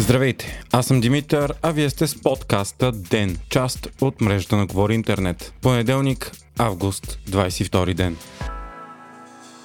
Здравейте, аз съм Димитър, а вие сте с подкаста ДЕН, част от мрежата на Говори Интернет. Понеделник, август, 22 ден.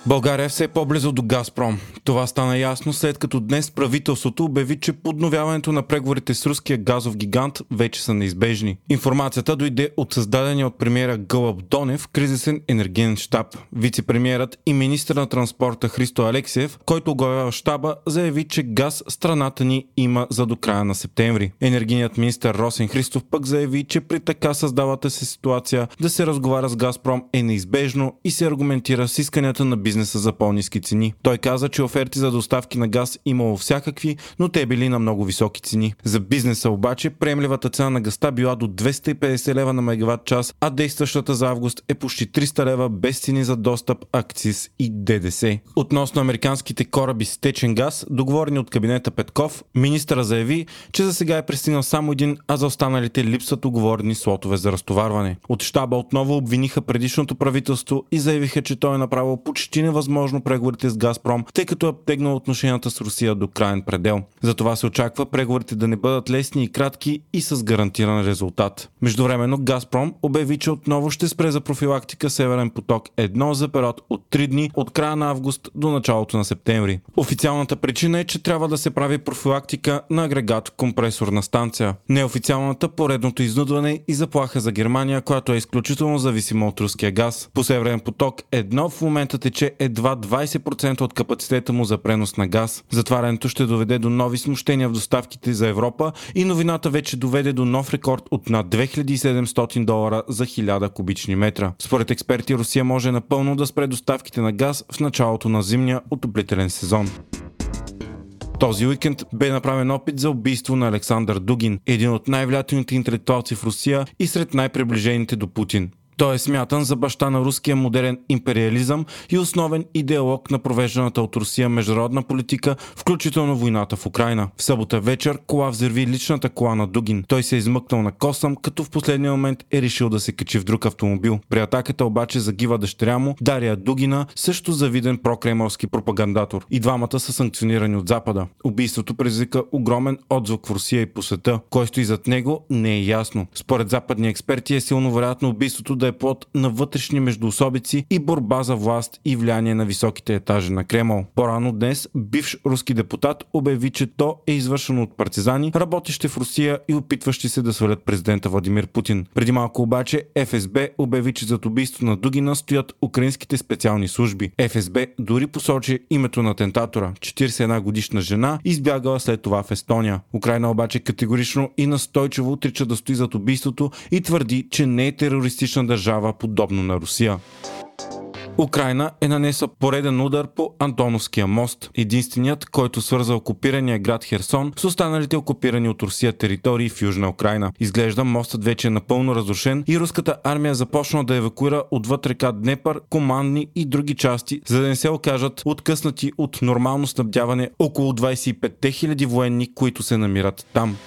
България е все по-близо до Газпром. Това стана ясно след като днес правителството обяви, че подновяването на преговорите с руския газов гигант вече са неизбежни. Информацията дойде от създадения от премиера Гълъб Донев кризисен енергиен штаб. Вице-премьерът и министр на транспорта Христо Алексиев, който оглавява щаба, заяви, че газ страната ни има за до края на септември. Енергийният министр Росен Христов пък заяви, че при така създавата се ситуация да се разговаря с Газпром е неизбежно и се аргументира с исканията на бизнес бизнеса за по-низки цени. Той каза, че оферти за доставки на газ имало всякакви, но те били на много високи цени. За бизнеса обаче приемливата цена на газта била до 250 лева на мегаватт час, а действащата за август е почти 300 лева без цени за достъп, акциз и ДДС. Относно американските кораби с течен газ, договорени от кабинета Петков, министъра заяви, че за сега е пристигнал само един, а за останалите липсват оговорени слотове за разтоварване. От щаба отново обвиниха предишното правителство и заявиха, че той е направил почти невъзможно преговорите с Газпром, тъй като е обтегнал отношенията с Русия до крайен предел. Затова се очаква преговорите да не бъдат лесни и кратки и с гарантиран резултат. Междувременно Газпром обяви, че отново ще спре за профилактика Северен поток 1 за период от 3 дни от края на август до началото на септември. Официалната причина е, че трябва да се прави профилактика на агрегат компресорна станция. Неофициалната поредното изнудване и заплаха за Германия, която е изключително зависима от руския газ. По Северен поток 1 в момента тече едва 20% от капацитета му за пренос на газ. Затварянето ще доведе до нови смущения в доставките за Европа и новината вече доведе до нов рекорд от над 2700 долара за 1000 кубични метра. Според експерти Русия може напълно да спре доставките на газ в началото на зимния отоплителен сезон. Този уикенд бе направен опит за убийство на Александър Дугин, един от най-влиятелните интелектуалци в Русия и сред най-приближените до Путин. Той е смятан за баща на руския модерен империализъм и основен идеолог на провежданата от Русия международна политика, включително войната в Украина. В събота вечер кола взриви личната кола на Дугин. Той се е измъкнал на косъм, като в последния момент е решил да се качи в друг автомобил. При атаката обаче загива дъщеря му, Дария Дугина, също завиден прокремълски пропагандатор. И двамата са санкционирани от Запада. Убийството предизвика огромен отзвук в Русия и по света. Кой стои зад него, не е ясно. Според западни експерти е силно вероятно убийството да е плод на вътрешни междуособици и борба за власт и влияние на високите етажи на Кремъл. По-рано днес бивш руски депутат обяви, че то е извършено от партизани, работещи в Русия и опитващи се да свалят президента Владимир Путин. Преди малко обаче ФСБ обяви, че зад убийство на Дугина стоят украинските специални служби. ФСБ дори посочи името на тентатора 41 годишна жена, избягала след това в Естония. Украина обаче категорично и настойчиво отрича да стои зад убийството и твърди, че не е терористична държава, подобно на Русия. Украина е нанесла пореден удар по Антоновския мост, единственият, който свърза окупирания град Херсон с останалите окупирани от Русия територии в Южна Украина. Изглежда мостът вече е напълно разрушен и руската армия започна да евакуира отвъд река Днепър командни и други части, за да не се окажат откъснати от нормално снабдяване около 25 000 военни, които се намират там.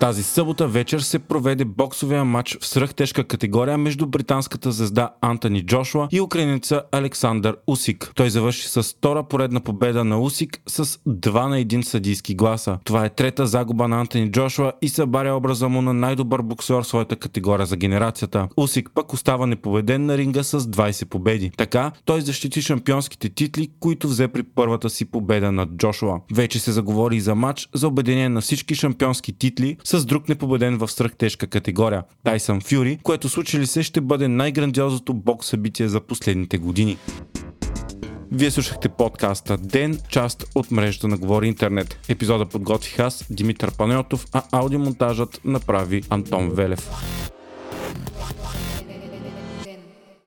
Тази събота вечер се проведе боксовия матч в свръхтежка категория между британската звезда Антони Джошуа и украинеца Александър Усик. Той завърши с втора поредна победа на Усик с 2 на 1 съдийски гласа. Това е трета загуба на Антони Джошуа и събаря образа му на най-добър боксер в своята категория за генерацията. Усик пък остава непобеден на ринга с 20 победи. Така той защити шампионските титли, които взе при първата си победа над Джошуа. Вече се заговори за матч за обединение на всички шампионски титли с друг непобеден в свръхтежка категория – Тайсън Фюри, което случи ли се ще бъде най-грандиозното бокс събитие за последните години. Вие слушахте подкаста Ден, част от мрежата на Говори Интернет. Епизода подготвих аз, Димитър Панеотов, а аудиомонтажът направи Антон Велев.